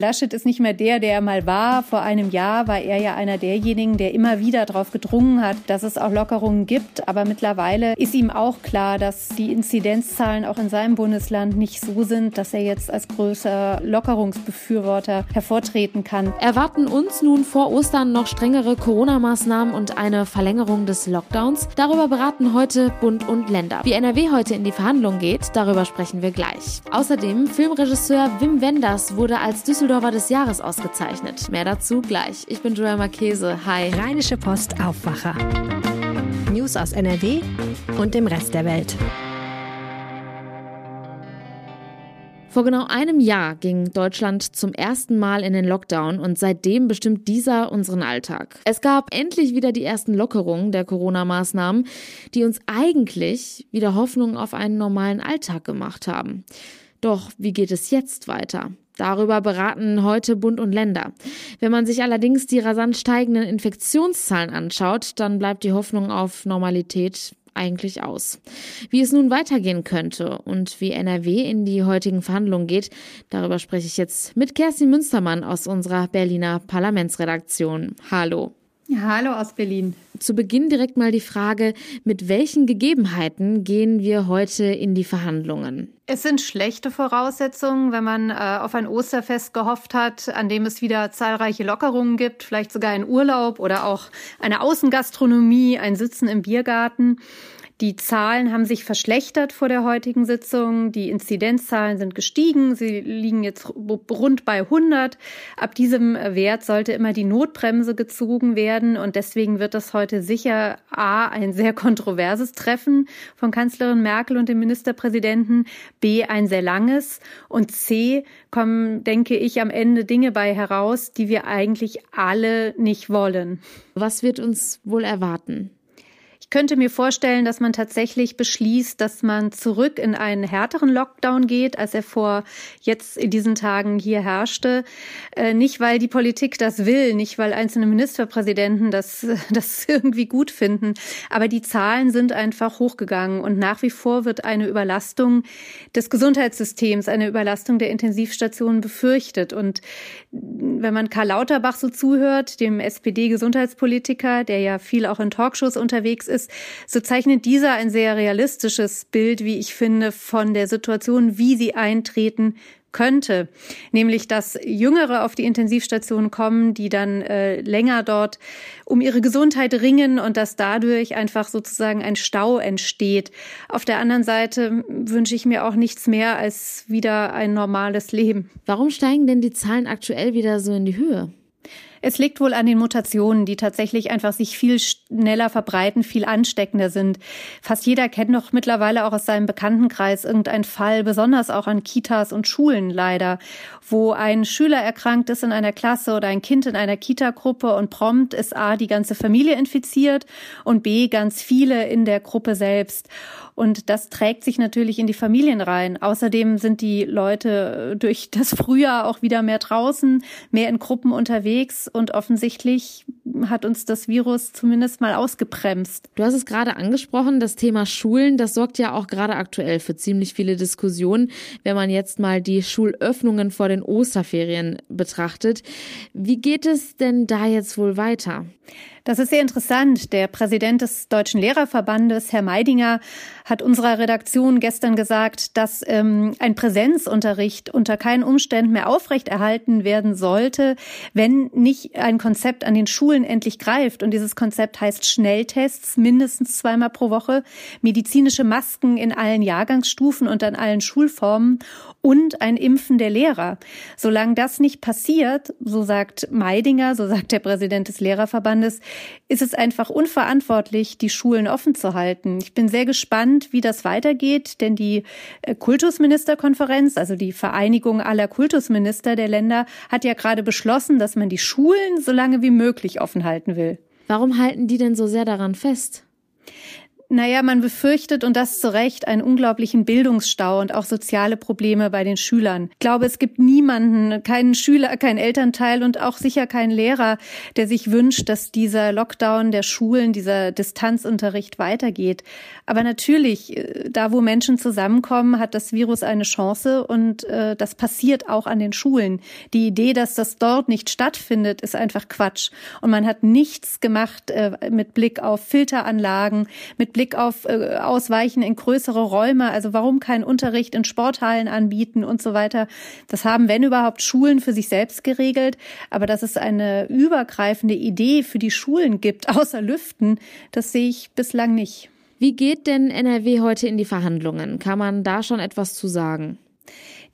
Laschet ist nicht mehr der, der er mal war. Vor einem Jahr war er ja einer derjenigen, der immer wieder darauf gedrungen hat, dass es auch Lockerungen gibt. Aber mittlerweile ist ihm auch klar, dass die Inzidenzzahlen auch in seinem Bundesland nicht so sind, dass er jetzt als größer Lockerungsbefürworter hervortreten kann. Erwarten uns nun vor Ostern noch strengere Corona-Maßnahmen und eine Verlängerung des Lockdowns? Darüber beraten heute Bund und Länder. Wie NRW heute in die Verhandlungen geht, darüber sprechen wir gleich. Außerdem Filmregisseur Wim Wenders wurde als Düsseldorf Düsseldorfer des Jahres ausgezeichnet. Mehr dazu gleich. Ich bin Joel Marchese. Hi. Rheinische Post Aufwacher. News aus NRW und dem Rest der Welt. Vor genau einem Jahr ging Deutschland zum ersten Mal in den Lockdown und seitdem bestimmt dieser unseren Alltag. Es gab endlich wieder die ersten Lockerungen der Corona-Maßnahmen, die uns eigentlich wieder Hoffnung auf einen normalen Alltag gemacht haben. Doch wie geht es jetzt weiter? Darüber beraten heute Bund und Länder. Wenn man sich allerdings die rasant steigenden Infektionszahlen anschaut, dann bleibt die Hoffnung auf Normalität eigentlich aus. Wie es nun weitergehen könnte und wie NRW in die heutigen Verhandlungen geht, darüber spreche ich jetzt mit Kerstin Münstermann aus unserer Berliner Parlamentsredaktion. Hallo. Hallo aus Berlin. Zu Beginn direkt mal die Frage, mit welchen Gegebenheiten gehen wir heute in die Verhandlungen? Es sind schlechte Voraussetzungen, wenn man äh, auf ein Osterfest gehofft hat, an dem es wieder zahlreiche Lockerungen gibt, vielleicht sogar ein Urlaub oder auch eine Außengastronomie, ein Sitzen im Biergarten. Die Zahlen haben sich verschlechtert vor der heutigen Sitzung. Die Inzidenzzahlen sind gestiegen. Sie liegen jetzt rund bei 100. Ab diesem Wert sollte immer die Notbremse gezogen werden. Und deswegen wird das heute sicher A, ein sehr kontroverses Treffen von Kanzlerin Merkel und dem Ministerpräsidenten. B, ein sehr langes. Und C, kommen, denke ich, am Ende Dinge bei heraus, die wir eigentlich alle nicht wollen. Was wird uns wohl erwarten? Ich könnte mir vorstellen, dass man tatsächlich beschließt, dass man zurück in einen härteren Lockdown geht, als er vor jetzt in diesen Tagen hier herrschte. Äh, nicht, weil die Politik das will, nicht, weil einzelne Ministerpräsidenten das, das irgendwie gut finden, aber die Zahlen sind einfach hochgegangen und nach wie vor wird eine Überlastung des Gesundheitssystems, eine Überlastung der Intensivstationen befürchtet. Und wenn man Karl Lauterbach so zuhört, dem SPD-Gesundheitspolitiker, der ja viel auch in Talkshows unterwegs ist, ist, so zeichnet dieser ein sehr realistisches Bild, wie ich finde, von der Situation, wie sie eintreten könnte, nämlich dass Jüngere auf die Intensivstation kommen, die dann äh, länger dort um ihre Gesundheit ringen und dass dadurch einfach sozusagen ein Stau entsteht. Auf der anderen Seite wünsche ich mir auch nichts mehr als wieder ein normales Leben. Warum steigen denn die Zahlen aktuell wieder so in die Höhe? Es liegt wohl an den Mutationen, die tatsächlich einfach sich viel schneller verbreiten, viel ansteckender sind. Fast jeder kennt doch mittlerweile auch aus seinem Bekanntenkreis irgendeinen Fall, besonders auch an Kitas und Schulen leider, wo ein Schüler erkrankt ist in einer Klasse oder ein Kind in einer Kitagruppe und prompt ist A, die ganze Familie infiziert und B, ganz viele in der Gruppe selbst. Und das trägt sich natürlich in die Familien rein. Außerdem sind die Leute durch das Frühjahr auch wieder mehr draußen, mehr in Gruppen unterwegs und offensichtlich hat uns das Virus zumindest mal ausgebremst. Du hast es gerade angesprochen, das Thema Schulen, das sorgt ja auch gerade aktuell für ziemlich viele Diskussionen, wenn man jetzt mal die Schulöffnungen vor den Osterferien betrachtet. Wie geht es denn da jetzt wohl weiter? Das ist sehr interessant. Der Präsident des Deutschen Lehrerverbandes, Herr Meidinger, hat unserer Redaktion gestern gesagt, dass ähm, ein Präsenzunterricht unter keinen Umständen mehr aufrechterhalten werden sollte, wenn nicht ein Konzept an den Schulen endlich greift. Und dieses Konzept heißt Schnelltests mindestens zweimal pro Woche, medizinische Masken in allen Jahrgangsstufen und an allen Schulformen und ein Impfen der Lehrer. Solange das nicht passiert, so sagt Meidinger, so sagt der Präsident des Lehrerverbandes, ist es einfach unverantwortlich, die Schulen offen zu halten. Ich bin sehr gespannt, wie das weitergeht, denn die äh, Kultusministerkonferenz, also die Vereinigung aller Kultusminister der Länder, hat ja gerade beschlossen, dass man die Schulen so lange wie möglich offen halten will. Warum halten die denn so sehr daran fest? Naja, man befürchtet und das zu Recht einen unglaublichen Bildungsstau und auch soziale Probleme bei den Schülern. Ich glaube, es gibt niemanden, keinen Schüler, keinen Elternteil und auch sicher keinen Lehrer, der sich wünscht, dass dieser Lockdown der Schulen, dieser Distanzunterricht weitergeht. Aber natürlich, äh, da wo Menschen zusammenkommen, hat das Virus eine Chance und äh, das passiert auch an den Schulen. Die Idee, dass das dort nicht stattfindet, ist einfach Quatsch. Und man hat nichts gemacht äh, mit Blick auf Filteranlagen, mit Blick auf äh, Ausweichen in größere Räume. Also warum keinen Unterricht in Sporthallen anbieten und so weiter. Das haben, wenn überhaupt, Schulen für sich selbst geregelt. Aber dass es eine übergreifende Idee für die Schulen gibt, außer Lüften, das sehe ich bislang nicht. Wie geht denn NRW heute in die Verhandlungen? Kann man da schon etwas zu sagen?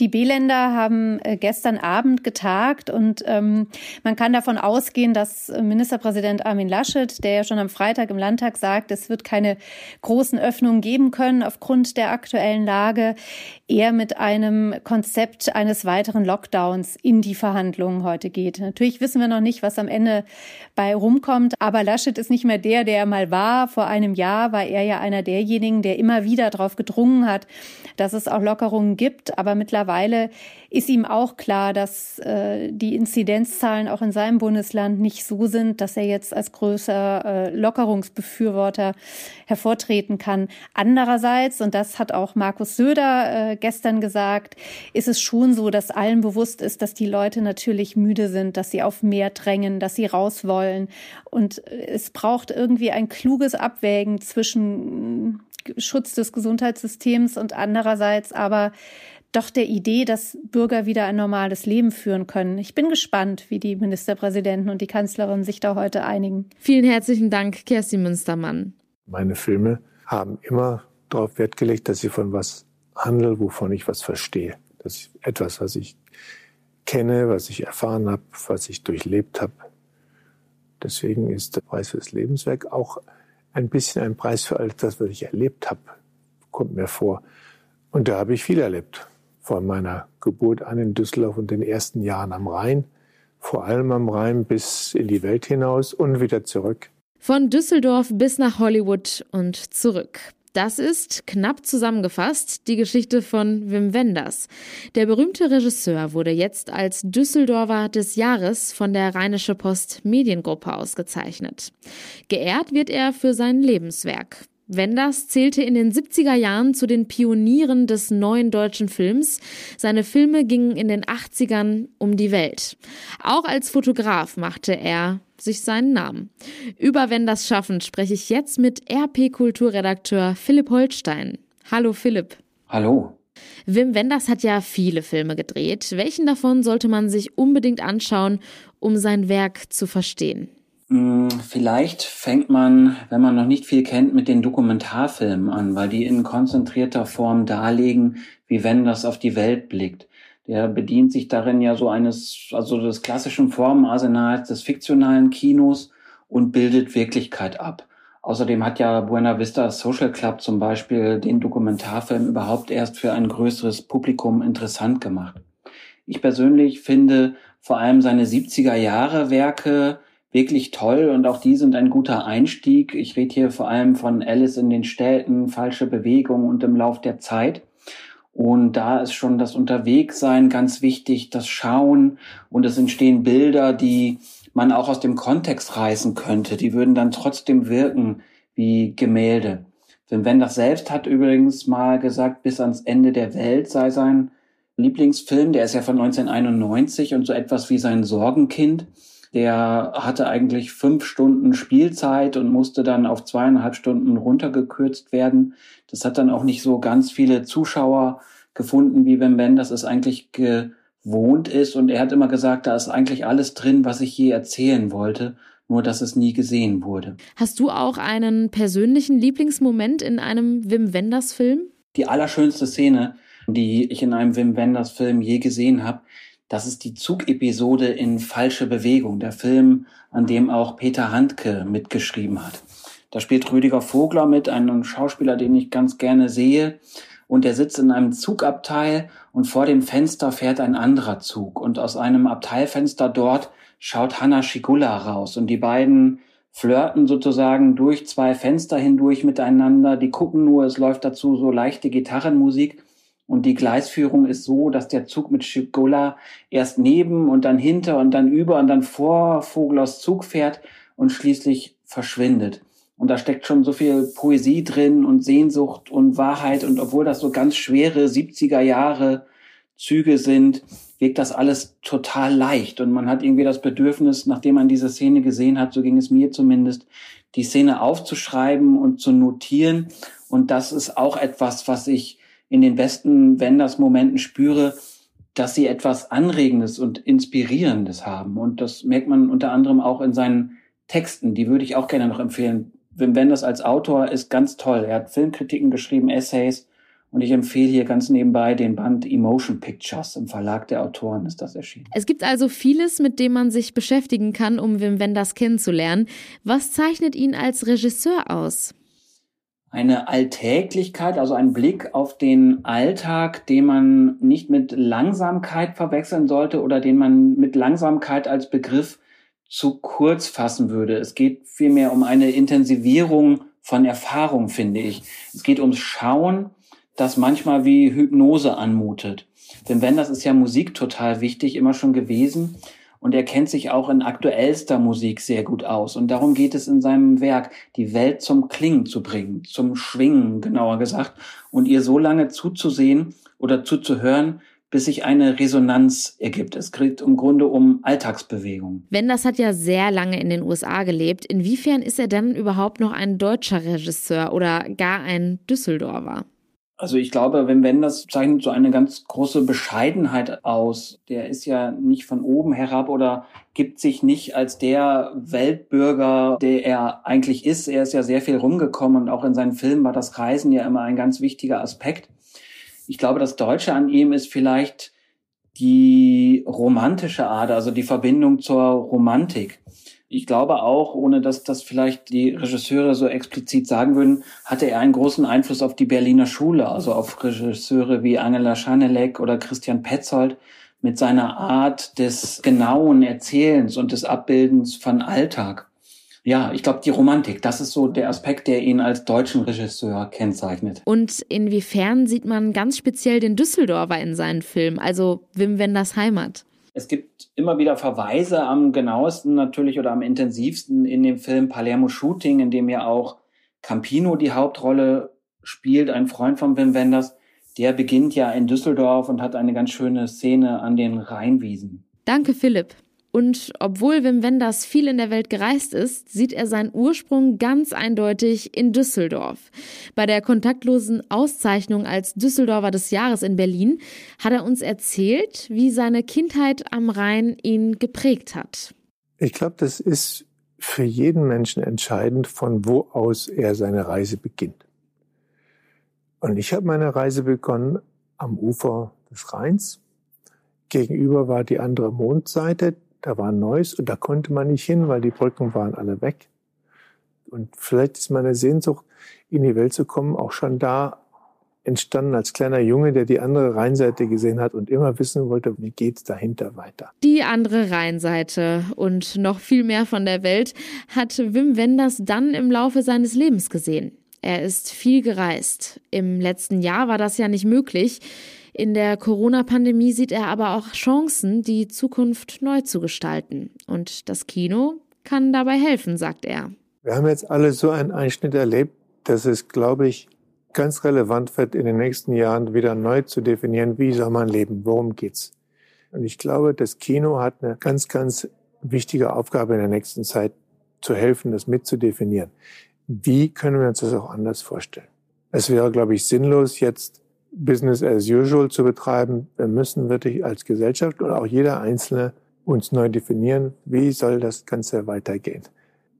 Die B-Länder haben äh, gestern Abend getagt und ähm, man kann davon ausgehen, dass Ministerpräsident Armin Laschet, der ja schon am Freitag im Landtag sagt, es wird keine großen Öffnungen geben können aufgrund der aktuellen Lage, eher mit einem Konzept eines weiteren Lockdowns in die Verhandlungen heute geht. Natürlich wissen wir noch nicht, was am Ende bei rumkommt, aber Laschet ist nicht mehr der, der er mal war. Vor einem Jahr war er ja einer derjenigen, der immer wieder darauf gedrungen hat, dass es auch Lockerungen gibt, aber mittlerweile mittlerweile ist ihm auch klar, dass äh, die Inzidenzzahlen auch in seinem Bundesland nicht so sind, dass er jetzt als größer äh, Lockerungsbefürworter hervortreten kann. Andererseits, und das hat auch Markus Söder äh, gestern gesagt, ist es schon so, dass allen bewusst ist, dass die Leute natürlich müde sind, dass sie auf mehr drängen, dass sie raus wollen. Und es braucht irgendwie ein kluges Abwägen zwischen Schutz des Gesundheitssystems und andererseits aber doch der Idee, dass Bürger wieder ein normales Leben führen können. Ich bin gespannt, wie die Ministerpräsidenten und die Kanzlerin sich da heute einigen. Vielen herzlichen Dank, Kerstin Münstermann. Meine Filme haben immer darauf Wert gelegt, dass ich von was handle, wovon ich was verstehe. Das ist etwas, was ich kenne, was ich erfahren habe, was ich durchlebt habe. Deswegen ist der Preis fürs Lebenswerk auch ein bisschen ein Preis für alles das, was ich erlebt habe, kommt mir vor. Und da habe ich viel erlebt von meiner Geburt an in Düsseldorf und den ersten Jahren am Rhein, vor allem am Rhein bis in die Welt hinaus und wieder zurück. Von Düsseldorf bis nach Hollywood und zurück. Das ist, knapp zusammengefasst, die Geschichte von Wim Wenders. Der berühmte Regisseur wurde jetzt als Düsseldorfer des Jahres von der Rheinische Post Mediengruppe ausgezeichnet. Geehrt wird er für sein Lebenswerk. Wenders zählte in den 70er Jahren zu den Pionieren des neuen deutschen Films. Seine Filme gingen in den 80ern um die Welt. Auch als Fotograf machte er sich seinen Namen. Über Wenders Schaffen spreche ich jetzt mit RP-Kulturredakteur Philipp Holstein. Hallo Philipp. Hallo. Wim Wenders hat ja viele Filme gedreht. Welchen davon sollte man sich unbedingt anschauen, um sein Werk zu verstehen? Hm, vielleicht fängt man, wenn man noch nicht viel kennt, mit den Dokumentarfilmen an, weil die in konzentrierter Form darlegen, wie wenn das auf die Welt blickt. Der bedient sich darin ja so eines, also des klassischen Formenarsenals des fiktionalen Kinos und bildet Wirklichkeit ab. Außerdem hat ja Buena Vista Social Club zum Beispiel den Dokumentarfilm überhaupt erst für ein größeres Publikum interessant gemacht. Ich persönlich finde vor allem seine 70er Jahre Werke wirklich toll und auch die sind ein guter Einstieg. Ich rede hier vor allem von Alice in den Städten, falsche Bewegung und im Lauf der Zeit. Und da ist schon das Unterwegssein ganz wichtig, das Schauen und es entstehen Bilder, die man auch aus dem Kontext reißen könnte. Die würden dann trotzdem wirken wie Gemälde. Wim Wenders selbst hat übrigens mal gesagt, bis ans Ende der Welt sei sein Lieblingsfilm. Der ist ja von 1991 und so etwas wie sein Sorgenkind. Der hatte eigentlich fünf Stunden Spielzeit und musste dann auf zweieinhalb Stunden runtergekürzt werden. Das hat dann auch nicht so ganz viele Zuschauer gefunden, wie wenn Ben das es eigentlich gewohnt ist. Und er hat immer gesagt, da ist eigentlich alles drin, was ich je erzählen wollte nur dass es nie gesehen wurde. Hast du auch einen persönlichen Lieblingsmoment in einem Wim Wenders Film? Die allerschönste Szene, die ich in einem Wim Wenders Film je gesehen habe, das ist die Zugepisode in Falsche Bewegung, der Film, an dem auch Peter Handke mitgeschrieben hat. Da spielt Rüdiger Vogler mit, einem Schauspieler, den ich ganz gerne sehe. Und er sitzt in einem Zugabteil und vor dem Fenster fährt ein anderer Zug. Und aus einem Abteilfenster dort schaut Hanna Schigula raus. Und die beiden flirten sozusagen durch zwei Fenster hindurch miteinander. Die gucken nur, es läuft dazu so leichte Gitarrenmusik. Und die Gleisführung ist so, dass der Zug mit Schigola erst neben und dann hinter und dann über und dann vor Vogelers Zug fährt und schließlich verschwindet. Und da steckt schon so viel Poesie drin und Sehnsucht und Wahrheit. Und obwohl das so ganz schwere 70er Jahre Züge sind, wirkt das alles total leicht. Und man hat irgendwie das Bedürfnis, nachdem man diese Szene gesehen hat, so ging es mir zumindest, die Szene aufzuschreiben und zu notieren. Und das ist auch etwas, was ich in den besten Wenders-Momenten spüre, dass sie etwas Anregendes und Inspirierendes haben. Und das merkt man unter anderem auch in seinen Texten. Die würde ich auch gerne noch empfehlen. Wim Wenders als Autor ist ganz toll. Er hat Filmkritiken geschrieben, Essays und ich empfehle hier ganz nebenbei den Band Emotion Pictures. Im Verlag der Autoren ist das erschienen. Es gibt also vieles, mit dem man sich beschäftigen kann, um Wim Wenders kennenzulernen. Was zeichnet ihn als Regisseur aus? Eine Alltäglichkeit, also ein Blick auf den Alltag, den man nicht mit Langsamkeit verwechseln sollte oder den man mit Langsamkeit als Begriff zu kurz fassen würde. Es geht vielmehr um eine Intensivierung von Erfahrung, finde ich. Es geht ums Schauen, das manchmal wie Hypnose anmutet. Denn wenn das ist ja Musik total wichtig, immer schon gewesen. Und er kennt sich auch in aktuellster Musik sehr gut aus. Und darum geht es in seinem Werk, die Welt zum Klingen zu bringen, zum Schwingen, genauer gesagt, und ihr so lange zuzusehen oder zuzuhören, bis sich eine Resonanz ergibt. Es geht im Grunde um Alltagsbewegung. Wenders hat ja sehr lange in den USA gelebt. Inwiefern ist er denn überhaupt noch ein deutscher Regisseur oder gar ein Düsseldorfer? Also ich glaube, wenn Wenders zeichnet so eine ganz große Bescheidenheit aus. Der ist ja nicht von oben herab oder gibt sich nicht als der Weltbürger, der er eigentlich ist. Er ist ja sehr viel rumgekommen und auch in seinen Filmen war das Reisen ja immer ein ganz wichtiger Aspekt. Ich glaube, das Deutsche an ihm ist vielleicht die romantische Ader, also die Verbindung zur Romantik ich glaube auch, ohne dass das vielleicht die Regisseure so explizit sagen würden, hatte er einen großen Einfluss auf die Berliner Schule, also auf Regisseure wie Angela Schanelek oder Christian Petzold mit seiner Art des genauen Erzählens und des Abbildens von Alltag. Ja, ich glaube, die Romantik, das ist so der Aspekt, der ihn als deutschen Regisseur kennzeichnet. Und inwiefern sieht man ganz speziell den Düsseldorfer in seinen Filmen, also Wim Wenders Heimat? Es gibt immer wieder Verweise am genauesten natürlich oder am intensivsten in dem Film Palermo Shooting, in dem ja auch Campino die Hauptrolle spielt, ein Freund von Wim Wenders. Der beginnt ja in Düsseldorf und hat eine ganz schöne Szene an den Rheinwiesen. Danke, Philipp. Und obwohl Wim Wenders viel in der Welt gereist ist, sieht er seinen Ursprung ganz eindeutig in Düsseldorf. Bei der kontaktlosen Auszeichnung als Düsseldorfer des Jahres in Berlin hat er uns erzählt, wie seine Kindheit am Rhein ihn geprägt hat. Ich glaube, das ist für jeden Menschen entscheidend, von wo aus er seine Reise beginnt. Und ich habe meine Reise begonnen am Ufer des Rheins. Gegenüber war die andere Mondseite, da war Neuss und da konnte man nicht hin, weil die Brücken waren alle weg. Und vielleicht ist meine Sehnsucht, in die Welt zu kommen, auch schon da entstanden als kleiner Junge, der die andere Rheinseite gesehen hat und immer wissen wollte, wie geht's dahinter weiter. Die andere Rheinseite und noch viel mehr von der Welt hat Wim Wenders dann im Laufe seines Lebens gesehen. Er ist viel gereist. Im letzten Jahr war das ja nicht möglich. In der Corona-Pandemie sieht er aber auch Chancen, die Zukunft neu zu gestalten. Und das Kino kann dabei helfen, sagt er. Wir haben jetzt alle so einen Einschnitt erlebt, dass es, glaube ich, ganz relevant wird, in den nächsten Jahren wieder neu zu definieren, wie soll man leben, worum geht's. Und ich glaube, das Kino hat eine ganz, ganz wichtige Aufgabe in der nächsten Zeit, zu helfen, das mitzudefinieren. Wie können wir uns das auch anders vorstellen? Es wäre, glaube ich, sinnlos, jetzt Business as usual zu betreiben. Wir müssen wirklich als Gesellschaft und auch jeder Einzelne uns neu definieren, wie soll das Ganze weitergehen.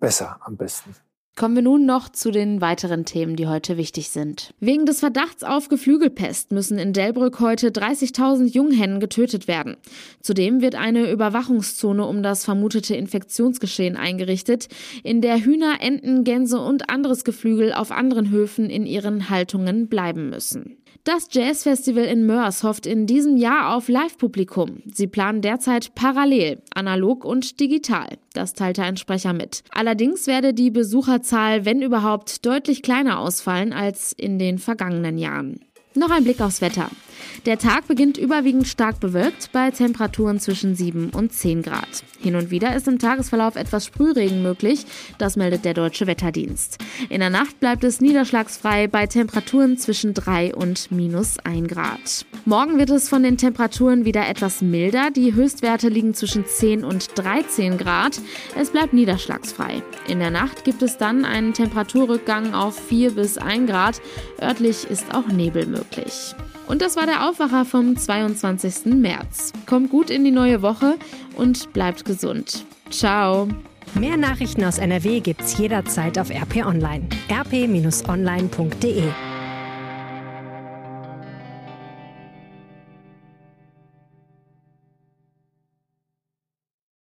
Besser am besten. Kommen wir nun noch zu den weiteren Themen, die heute wichtig sind. Wegen des Verdachts auf Geflügelpest müssen in Delbrück heute 30.000 Junghennen getötet werden. Zudem wird eine Überwachungszone um das vermutete Infektionsgeschehen eingerichtet, in der Hühner, Enten, Gänse und anderes Geflügel auf anderen Höfen in ihren Haltungen bleiben müssen. Das Jazzfestival in Mörs hofft in diesem Jahr auf Live-Publikum. Sie planen derzeit parallel, analog und digital. Das teilte ein Sprecher mit. Allerdings werde die Besucherzahl, wenn überhaupt, deutlich kleiner ausfallen als in den vergangenen Jahren. Noch ein Blick aufs Wetter. Der Tag beginnt überwiegend stark bewölkt bei Temperaturen zwischen 7 und 10 Grad. Hin und wieder ist im Tagesverlauf etwas Sprühregen möglich, das meldet der Deutsche Wetterdienst. In der Nacht bleibt es niederschlagsfrei bei Temperaturen zwischen 3 und minus 1 Grad. Morgen wird es von den Temperaturen wieder etwas milder. Die Höchstwerte liegen zwischen 10 und 13 Grad. Es bleibt niederschlagsfrei. In der Nacht gibt es dann einen Temperaturrückgang auf 4 bis 1 Grad. Örtlich ist auch Nebel möglich. Und das war der Aufwacher vom 22. März. Kommt gut in die neue Woche und bleibt gesund. Ciao. Mehr Nachrichten aus NRW gibt's jederzeit auf RP Online. rp-online.de